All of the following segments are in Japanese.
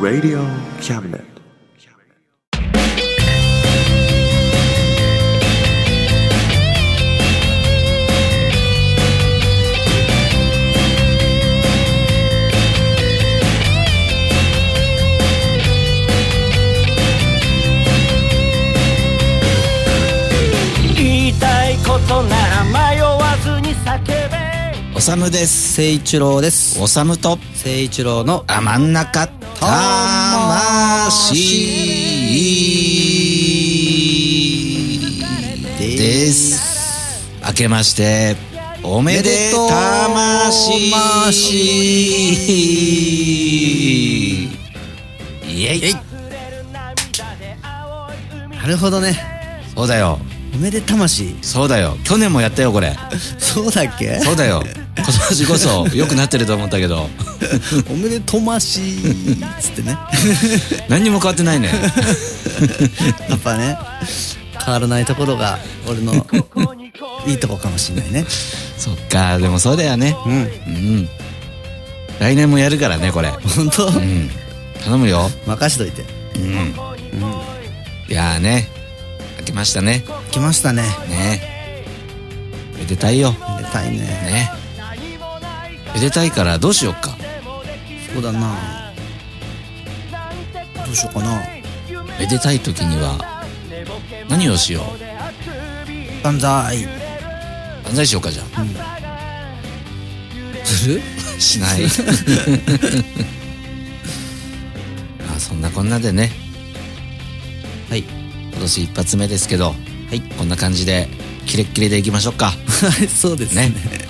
Radio Cabinet. むです。聖一郎です。おさむと、聖一郎のあ、真ん中、魂です。明けまして、おめでとう魂イエイなるほどね。そうだよ。おめで魂。そうだよ。去年もやったよ、これ。そうだっけ？そうだよ。今年こそ良くなってると思ったけど、おめでとましつってね。何にも変わってないね。やっぱね、変わらないところが俺のいいとこかもしんないね。そっか、でもそうだよね。うん。うん。来年もやるからね、これ。本当？うん。頼むよ。任しといて。うん。うん。いやーね。明けましたね。来ましたね。ね。めでたいよ。めでたいね。ね。めでたいからどうしよっか。そうだな。どうしようかな。めでたい時には、何をしよ万歳。う。万歳しようか、じゃする？あ。しない。ま あ、そんなこんなでね。はい。今年一発目ですけど、はい。こんな感じで、キレッキレでいきましょうか。そうですね。ね。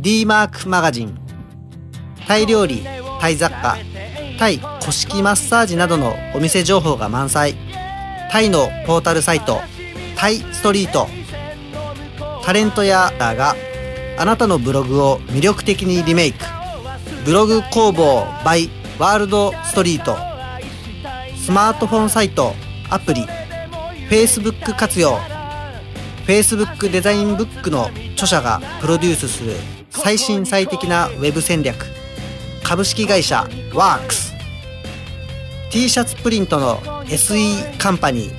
D マークマガジン。タイ料理タイ雑貨タイ古式マッサージなどのお店情報が満載。タイのポータルサイトタイストリート。タレントやラーがあなたのブログを魅力的にリメイク。ブログ工房 by ワールドストリート。スマートフォンサイトアプリ。Facebook 活用。Facebook デザインブックの著者がプロデュースする。最新最適なウェブ戦略。株式会社ワークス。T シャツプリントの SE カンパニー。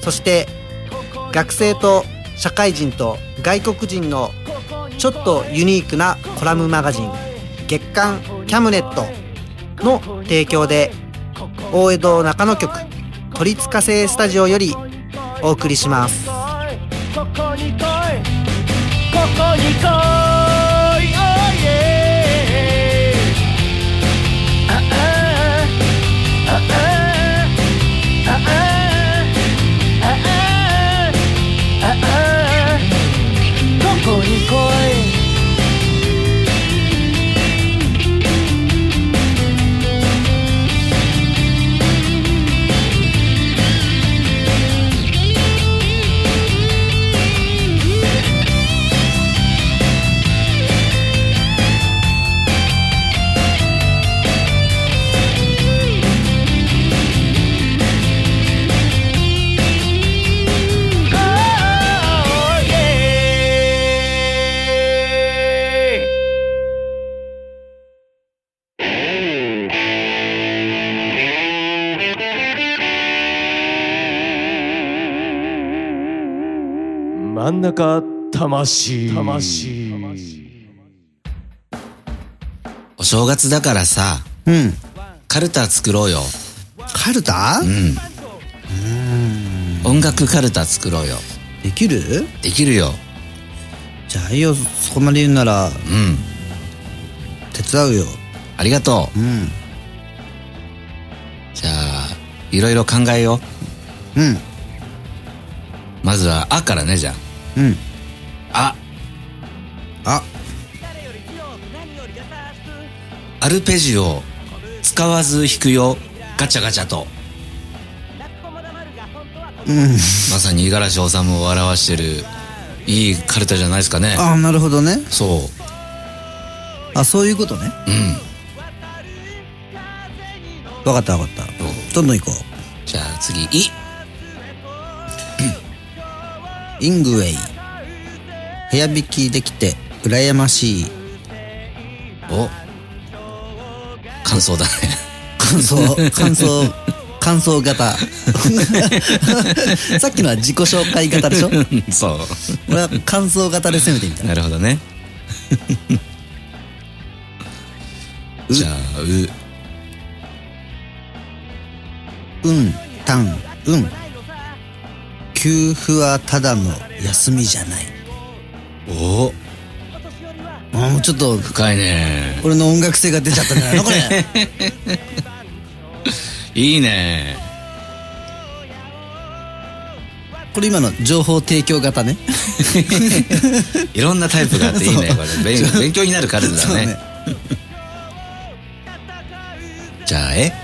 そして学生と社会人と外国人のちょっとユニークなコラムマガジン。月刊キャムネットの提供で大江戸中野局都立火星スタジオよりお送りします。中魂魂お正月だからさ、うん。カルタ作ろうよ。カルタ？うん。音楽カルタ作ろうよ。できる？できるよ。じゃあいいよ、そこまで言うならうん。手伝うよ。ありがとう。うん。じゃあ、いろいろ考えよう。うん。まずは、あからね、じゃうん。あ。あ、あ、アルペジオ使わず弾くよ。ガチャガチャと。うん。まさに五十嵐治を表してる。いいカルタじゃないですかね。ああなるほどね。そあそういうことね。ううん。分かった分かった。おどんどん行こじゃあ次「い」イングウェイ。部屋引きできて羨ましい。お。感想だね。感想。感想。感想型。さっきのは自己紹介型でしょ？そう。俺は感想型で攻めてみた。なるほどね。じゃあ「う」うんたんうん給付はただの休みじゃない。お。あもうちょっと深いね。俺の音楽性が出ちゃったんじゃないのこれ。いいね。これ今の情報提供型ね。いろんなタイプがあっていいねこれ。勉勉強になるカルタだね。じゃあ「え」え？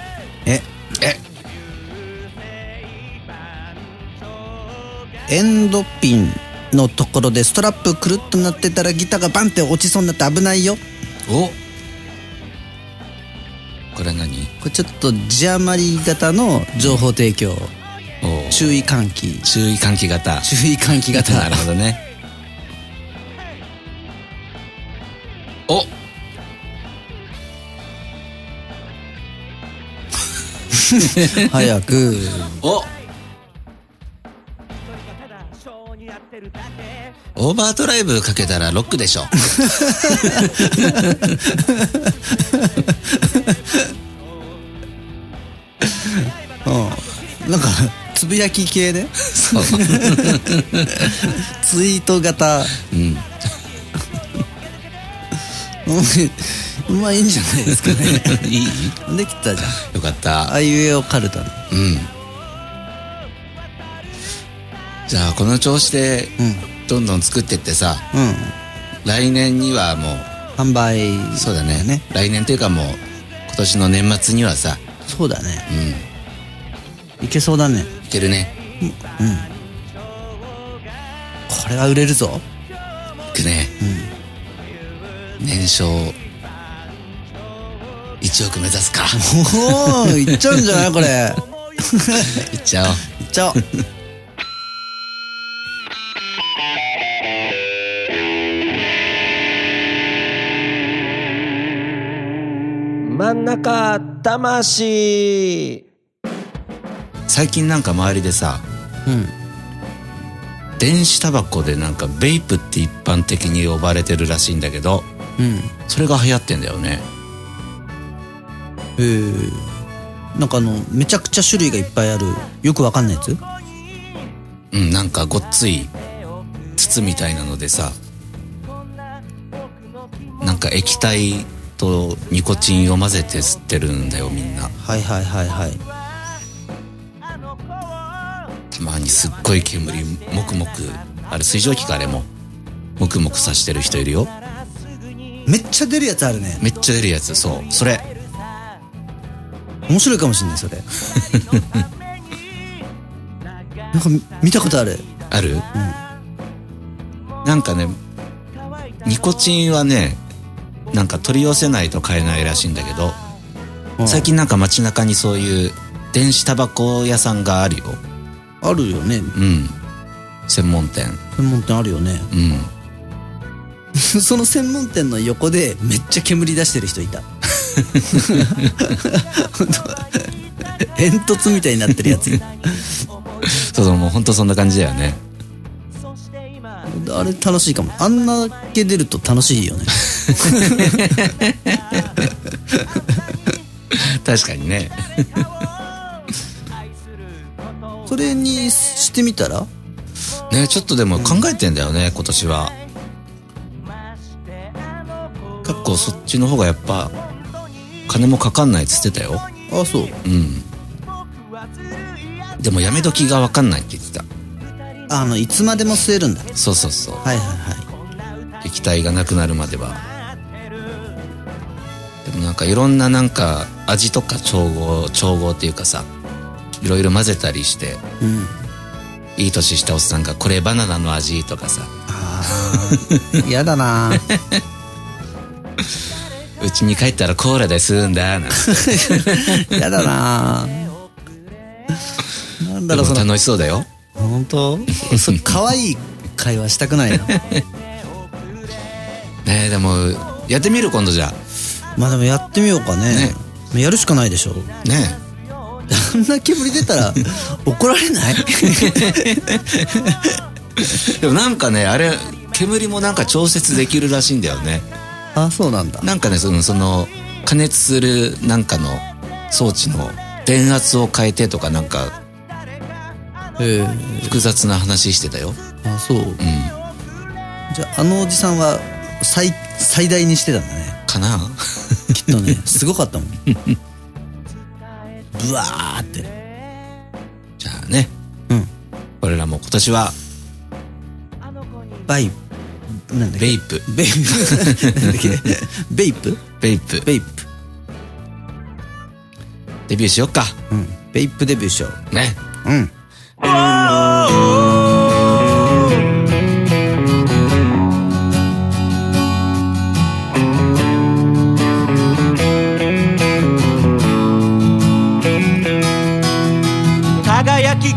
エンドピンのところでストラップくるっとなってたらギターがバンって落ちそうになって危ないよ。お。これは何？これちょっと字余り型の情報提供。お注意喚起。注意喚起型。注意喚起型。なるほどね。お。早く。おオーバードライブかけたらロックでしょ。うん。なんかつぶやき系で？そう。ツイート型。うん。うんまあいいんじゃないですかね。いい？できたじゃん。よかった。あいうえおカルタねうんじゃあこの調子でうん。どんどん作ってってさうん。来年にはも販売うそうだね。ね。来年というかもう今年の年末にはさそうだね。うん。いけそうだね。いけるね。これは売れるぞ。いくね、年商1億目指すかおおいっちゃうんじゃないこれ。いっちゃおう。いっちゃおう真ん中魂。最近なんか周りでさうん。電子タバコでなんかベイプって一般的に呼ばれてるらしいんだけどうん。それが流行ってんだよね。え。ー、なんかあのめちゃくちゃ種類がいっぱいある。よくわかんないやつ？うんなんかごっつい筒みたいなのでさなんか液体とニコチンを混ぜて吸ってるんだよみんな。はいはいはいはい。たまにすっごい煙もくもくあれ水蒸気かあれも。もくもくさしてる人いるよ。めっちゃ出るやつあるね。めっちゃ出るやつそう。それ。面白いかもしんないそれ。なんか見たことある。ある、なんかねニコチンはねなんか取り寄せないと買えないらしいんだけど、うん。最近なんか街中にそういう電子タバコ屋さんがあるよ。あるよね。うん。専門店。専門店あるよね。うん。その専門店の横でめっちゃ煙出してる人いた。煙突みたいになってるやつそうそうもうほんとそんな感じだよね。あれ楽しいかも。あんだけ出ると楽しいよね 確かにね。それにしてみたら？ねちょっとでも考えてんだよね今年は。結構そっちの方がやっぱ金もかかんないっつってたよ。あそう。うん。でもやめ時が分かんないって言ってた。あのいつまでも吸えるんだ。そうそうそう。はいはいはい。液体がなくなるまではでもなんかいろんななんか味とか調合調合っていうかさいろいろ混ぜたりしてうん。いい年したおっさんがこれバナナの味とかさ。あー。嫌だな。うちに帰ったらコーラで吸うんだなんて。嫌だな。なんだろう楽しそうだよ。本当？そ可愛い会話したくないの ねえでもやってみる今度じゃまあでもやってみようかね。やるしかないでしょ。あね。あんな煙出たら 怒られない？え でもなんかねあれ煙もなんか調節できるらしいんだよね。あそうなんだ。なんかねそのその加熱するなんかの装置の電圧を変えてとかなんかへえ。複雑な話してたよ。あそう。うん。じゃああのおじさんは最最大にしてたんだねかな。きっとねすごかったもん。ブワーって。じゃあね。うん。俺らも今年はバイなんだっけ？ベイプ。ベイプ？なんだっけ？ベイプ？ベイプ。ベイプ。デビューしよっか。うん。ベイプデビューしよう。ね。うん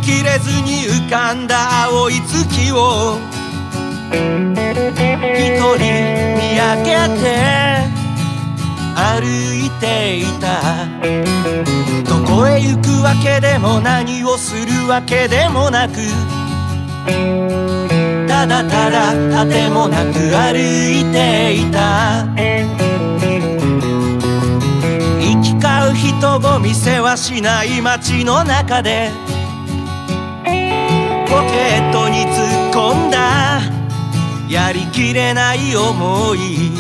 きれずに浮かんだ青い月を一人見上げて歩いていた。どこへ行くわけでも何をするわけでもなくただただ果てもなく歩いていた。行き交う人混みせはしない街の中でんだ。やりきれない思い。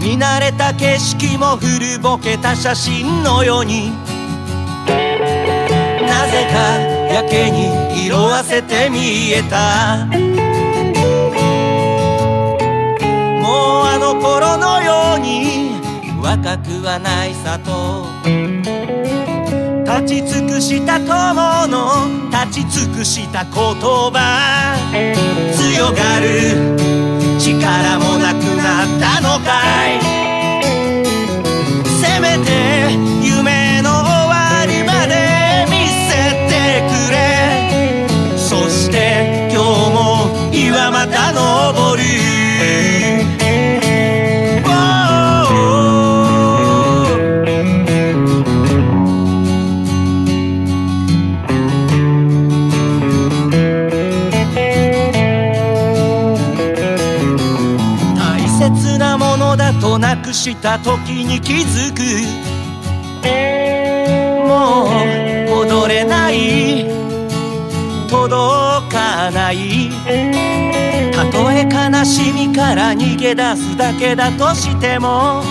見慣れた景色も古ぼけた写真のように。なぜかやけに色あせて見えた。もうあの頃のように。若くはないさと。立ち尽くした友の立ち尽くした言葉。強がる力もなくなったのかい。せめてした時に気づく。もう戻れない。届かない。たとえ悲しみから逃げ出すだけだとしても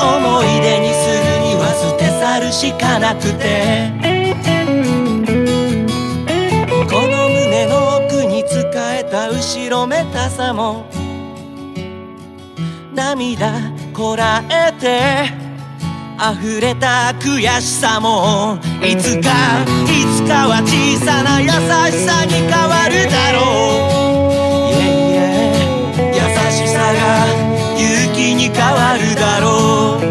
思い出にするには捨て去るしかなくてこの胸の奥に使えた後ろめたさも涙こらえて溢れた悔しさもいつかいつかは小さな優しさに変わるだろう、yeah, yeah 優しさが勇気に変わるだろう。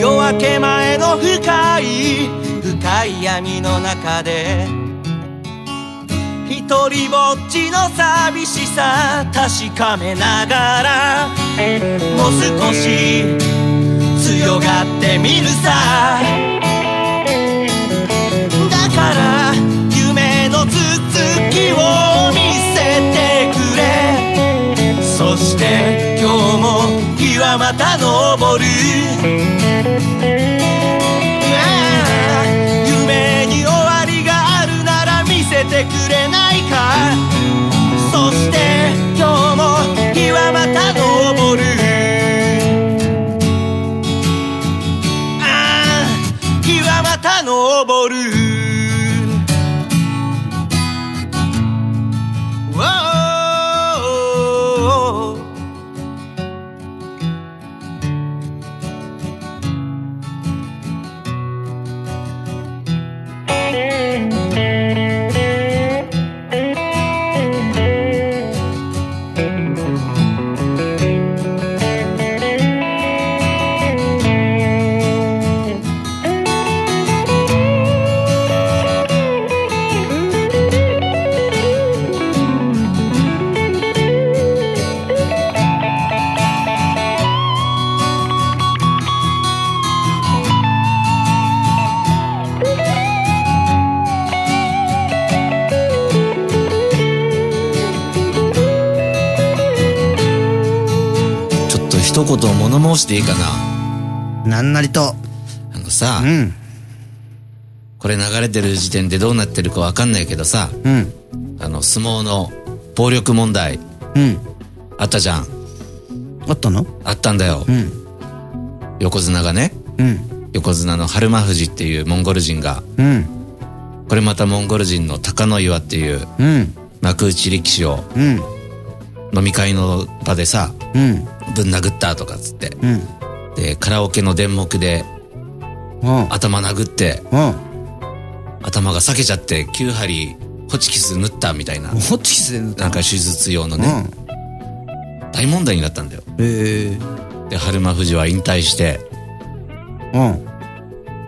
夜明け前の深い深い闇の中で一人ぼっちの寂しさ確かめながらもう少し強がってみるさ。だから夢の続きを見せてくれ。そして今日も日はまた昇る夢に終わりがあるなら見せてくれな。い一言物申していいかな？なんなりと。あのさ、うん。これ流れてる時点でどうなってるかわかんないけどさ、うん。あの、相撲の暴力問題うん。あったじゃん。あったの？あったんだよ。うん。横綱がね、うん。横綱の春馬富士っていうモンゴル人が、うん。これまたモンゴル人の高野岩っていううん。幕内力士をうん。飲み会の場でさ、うん。ぶん殴ったとかっつって。うん。で、カラオケの電目でうん。頭殴って、うん。頭が裂けちゃって9針ホチキス縫ったみたいな、ホッチキスで塗ったなんか手術用のね、大問題になったんだよ。うん。へえ。で、春馬富士は引退して、うん。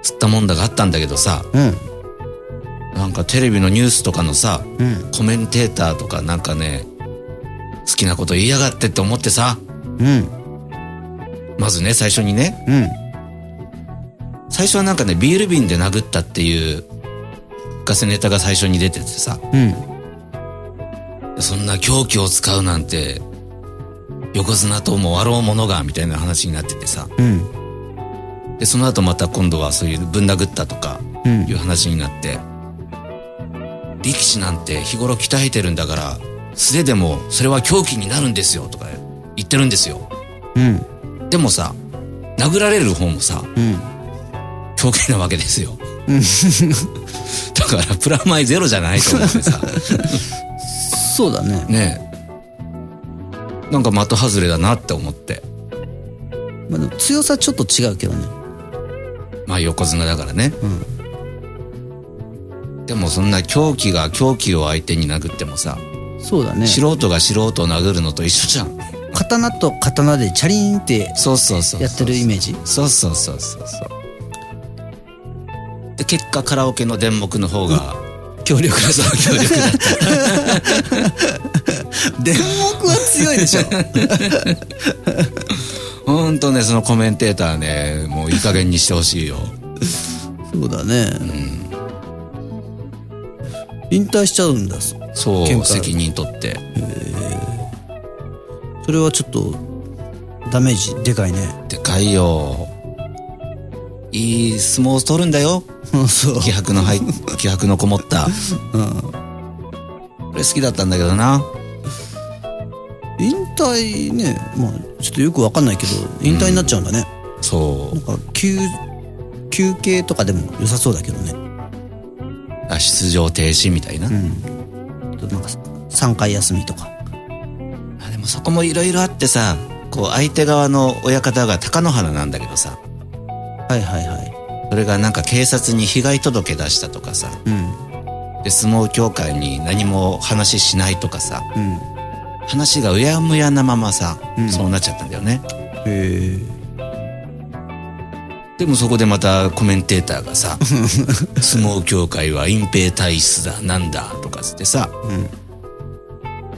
つったもんだがあったんだけどさ、うん。なんかテレビのニュースとかのさ、うん。コメンテーターとかなんかね、好きなこと言いやがってって思ってさ、うん。まずね、最初にね、うん。最初はなんかね、ビール瓶で殴ったっていうガセネタが最初に出ててさ、うん。そんな凶器を使うなんて、横綱ともあろうものが、みたいな話になっててさ、うん。で、その後また今度はそういうぶん殴ったとか、うんいう話になって、力士なんて日頃鍛えてるんだから、素手でもそれは凶器になるんですよとか言ってるんですよ。うん。でもさ、殴られる方もさ、うん。狂気なわけですよ。だからプラマイゼロじゃないと思ってさ、そうだね。ねえ。なんか的外れだなって思って。まあ、でも強さちょっと違うけどね。まあ横綱だからね。でもそんな狂気が狂気を相手に殴ってもさ、そうだね。素人が素人を殴るのと一緒じゃん。刀と刀でチャリーンってそうそうそう。やってるイメージ？そうそうそうそうそう。で、結果カラオケの電目の方が、強力な、そう、強力だった。電目は強いでしょ。ほんとね、そのコメンテーターね、もういい加減にしてほしいよ。そうだね。引退しちゃうんだ。そう、責任取って。それはちょっと、ダメージでかいね。でかいよ。いい相撲を取るんだよ。そう。気迫の入っ、気迫のこもった。これ好きだったんだけどな。引退ね、まあ、ちょっとよくわかんないけど、引退になっちゃうんだね。そなんか、休、休憩とかでも良さそうだけどね。出場停止みたいな。なんか、3回休みとか。あでもそこもいろいろあってさ、こう相手側の親方が貴乃花なんだけどさ、はいはいはい。それがなんか警察に被害届出したとかさ、うん。で、相撲協会に何も話しないとかさ、うん。話がうやむやなままさ、うんそうなっちゃったんだよね。へでもそこでまたコメンテーターがさ、相撲協会は隠蔽体質だ、なんだ、とかつってさ、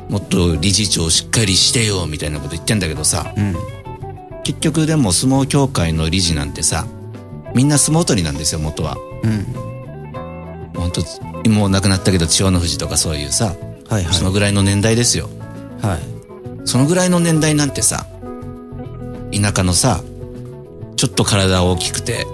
もっと理事長しっかりしてよ、みたいなこと言ってんだけどさ、うん。結局でも相撲協会の理事なんてさ、みんな相撲取りなんですよ、元は。うん。本当もう亡くなったけど千代の富士とかそういうさ、はいはい。そのぐらいの年代ですよ。はい。そのぐらいの年代なんてさ、田舎のさ、ちょっと体大きくて、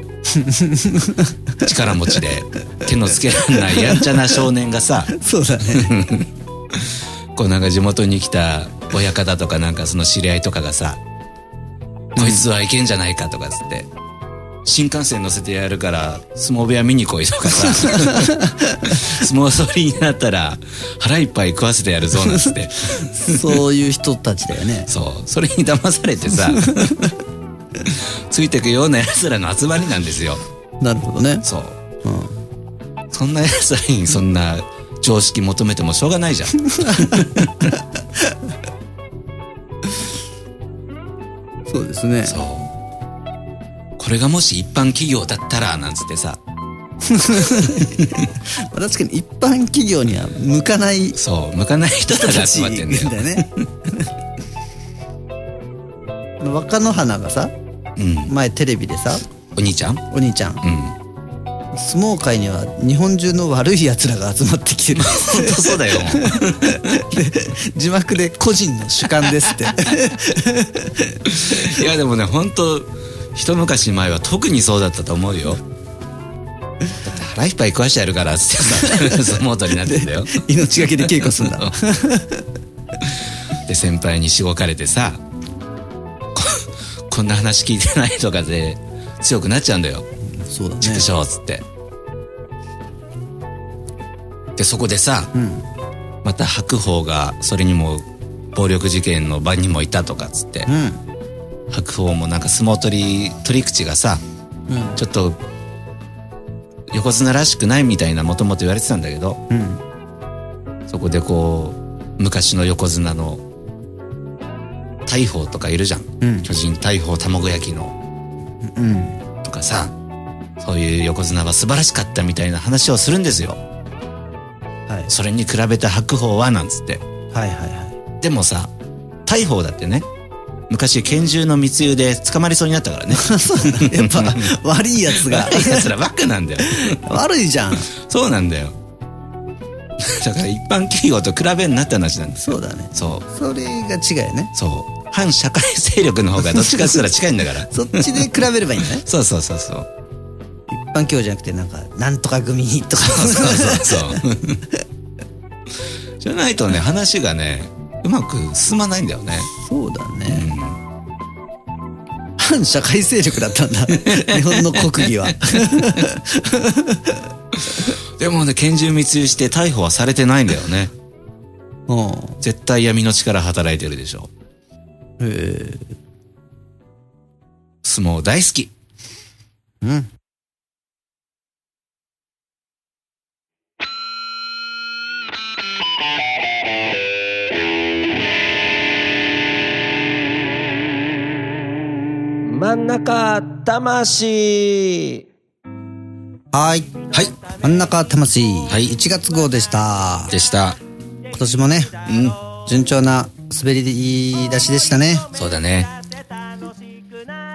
力持ちで手のつけられないやんちゃな少年がさ、そうだね。こうなんか地元に来た親方とかなんかその知り合いとかがさ、こいつはいけんじゃないかとかつって、新幹線乗せてやるから相撲部屋見に来いとかさ、相撲取りになったら腹いっぱい食わせてやるぞなんつって。そういう人たちだよね。そう。それに騙されてさ、ついてくような奴らの集まりなんですよ。なるほどね。そう。うん。そんな奴らにそんな常識求めてもしょうがないじゃん。そうですね。そう。これがもし一般企業だったら、なんつってさ、まあ確かに一般企業には向かないそう、向かない人人たちたちだよ集まってんだよ。ね。若野花がさ、うん。前テレビでさ、お兄ちゃん？お兄ちゃん、うん。相撲界には日本中の悪い奴らが集まってきてる。本当そうだよ。字幕で個人の主観ですって。いやでもね本当一昔前は特にそうだったと思うよ。だって腹いっぱい食わしてやるからっつってさ 相撲取りになってんだよ。命がけで稽古するんだ。で先輩にしごかれてさここんな話聞いてないとかで強くなっちゃうんだよ。そうだね。畜生っつって。でそこでさ、また白鵬がそれにも暴力事件の場にもいたとかっつって、うん。白鵬もなんか相撲取り取り口がさ、ちょっと横綱らしくないみたいなもともと言われてたんだけど、うん。そこでこう昔の横綱の大鵬とかいるじゃん、うん。巨人大鵬卵焼きの。うん。とかさ。そういう横綱は素晴らしかったみたいな話をするんですよ。はい。それに比べた白鵬はなんつって。はいはいはでもさ大鵬だってね昔拳銃の密輸で捕まりそうになったからね。いやっぱ。悪いやつが。悪い奴らばっかなんだよ。悪いじゃん。そうなんだよ。だから一般企業と比べんなって話なんですよ。そうだね。そう。それが違うよね。そう反社会勢力の方が どっちかすら近いんだから。そっちで比べればいいんだね。そうそうそうそう。一般企業じゃなくてなんかなんとか組とか。そうそうそうじゃないとね話がねうまく進まないんだよね。そうだね、反社会勢力だったんだ。日本の国技は。でもね拳銃密輸して逮捕はされてないんだよね。うん。絶対闇の力働いてるでしょへえ相撲大好き。うん。真ん中魂。はい。はい。真ん中魂、はい。1月号でした。でした。今年もねうん。順調な滑り出しでしたね。そうだね。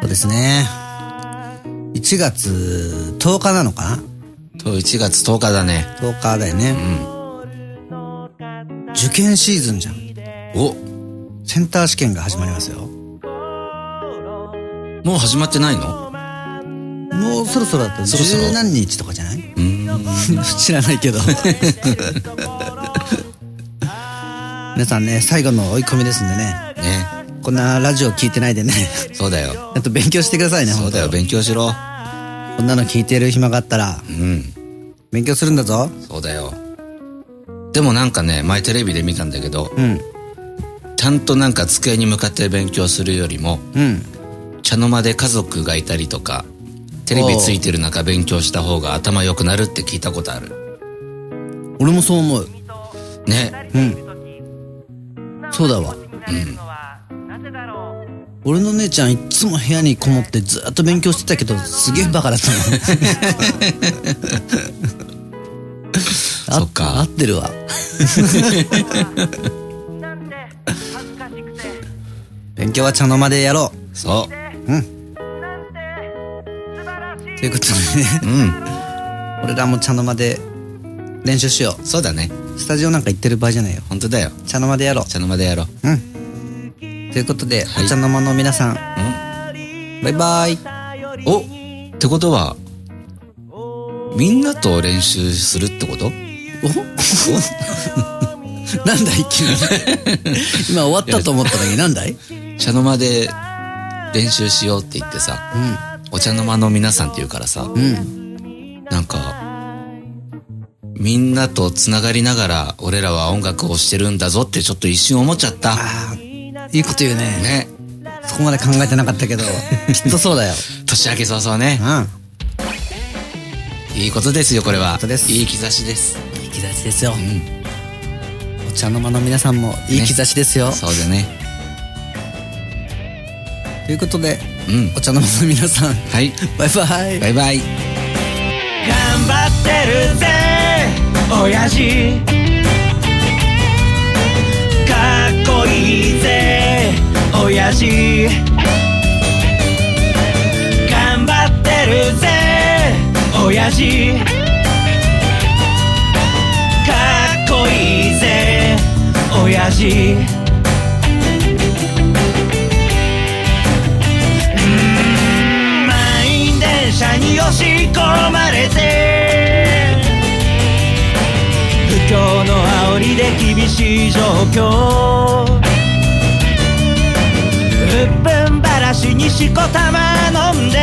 そうですね。1月10日なのかな？と1月10日だね。10日だよね、受験シーズンじゃん。お。センター試験が始まりますよ。もう始まってないの？もうそろそろだとそろそろ。十何日とかじゃない？うん。知らないけど 皆さんね最後の追い込みですんでね。ね。こんなラジオ聞いてないでね。そうだよ。ちゃんと勉強してくださいねそうだよ本勉強しろ。当こんなの聞いてる暇があったら。うん。勉強するんだぞ。そうだよ。でもなんかね前テレビで見たんだけどうん。ちゃんとなんか机に向かって勉強するよりもうん。茶の間で家族がいたりとかテレビついてる中勉強した方が頭良くなるって聞いたことある。俺もそう思う。ね。うんそうだわ。うん。俺の姉ちゃんいっつも部屋にこもってずっと勉強してたけどすげえバカだったそっか。合ってるわ。勉強は茶の間でやろそう。うということでね。うん。俺らも茶の間で練習しよそうだね。うスタジオなんか行ってる場合じゃないよ。本当だよ。茶の間でやろ茶の間でやろう。ううん。ということで、はい。お茶の間の皆さん。バイバイ。おってことはみんなと練習するってこと？お？なんだい急に今終わったと思ったのになんだい？茶の間で練習しようって言ってさお茶の間の皆さんって言うからさうんうん。なんかみんなとつながりながら俺らは音楽をしてるんだぞってちょっと一瞬思っちゃった。ああいいこと言うね。ね。そこまで考えてなかったけど きっとそうだよ。年明け早々ね。うん。いいことですよこれは。いい兆しです。いい兆しですよ、うん。お茶の間の皆さんもいい兆しですよ、そうだね。ということでうん。お茶の間の皆さん。はい。バイバイ。バイバイ。頑張ってるぜ親父。かっこいいぜ親父。頑張ってるぜ親父。かっこいいぜ親父。満員電車に押し込ま厳しい状況。うっぷんばらしにしこたま飲んで。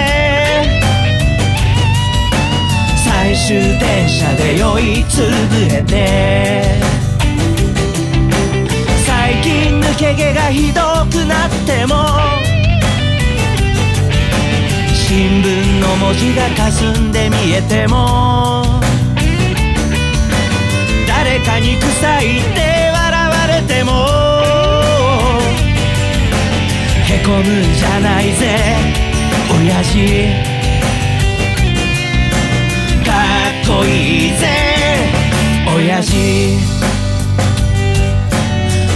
最終電車で酔いつぶれて。最近抜け毛がひどくなっても。新聞の文字が霞んで見えても。カに臭いって笑われても。へこむんじゃないぜ親父。かっこいいぜ親父。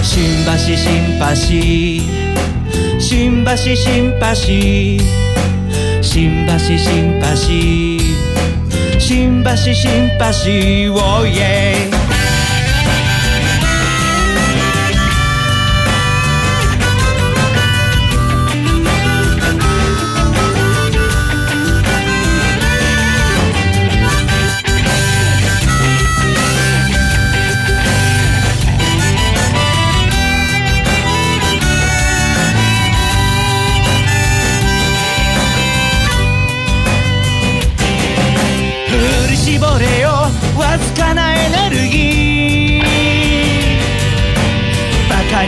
新橋シンパシー新橋。シンパシー新橋シンパシー新橋。シンパシー Oh えい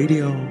Radio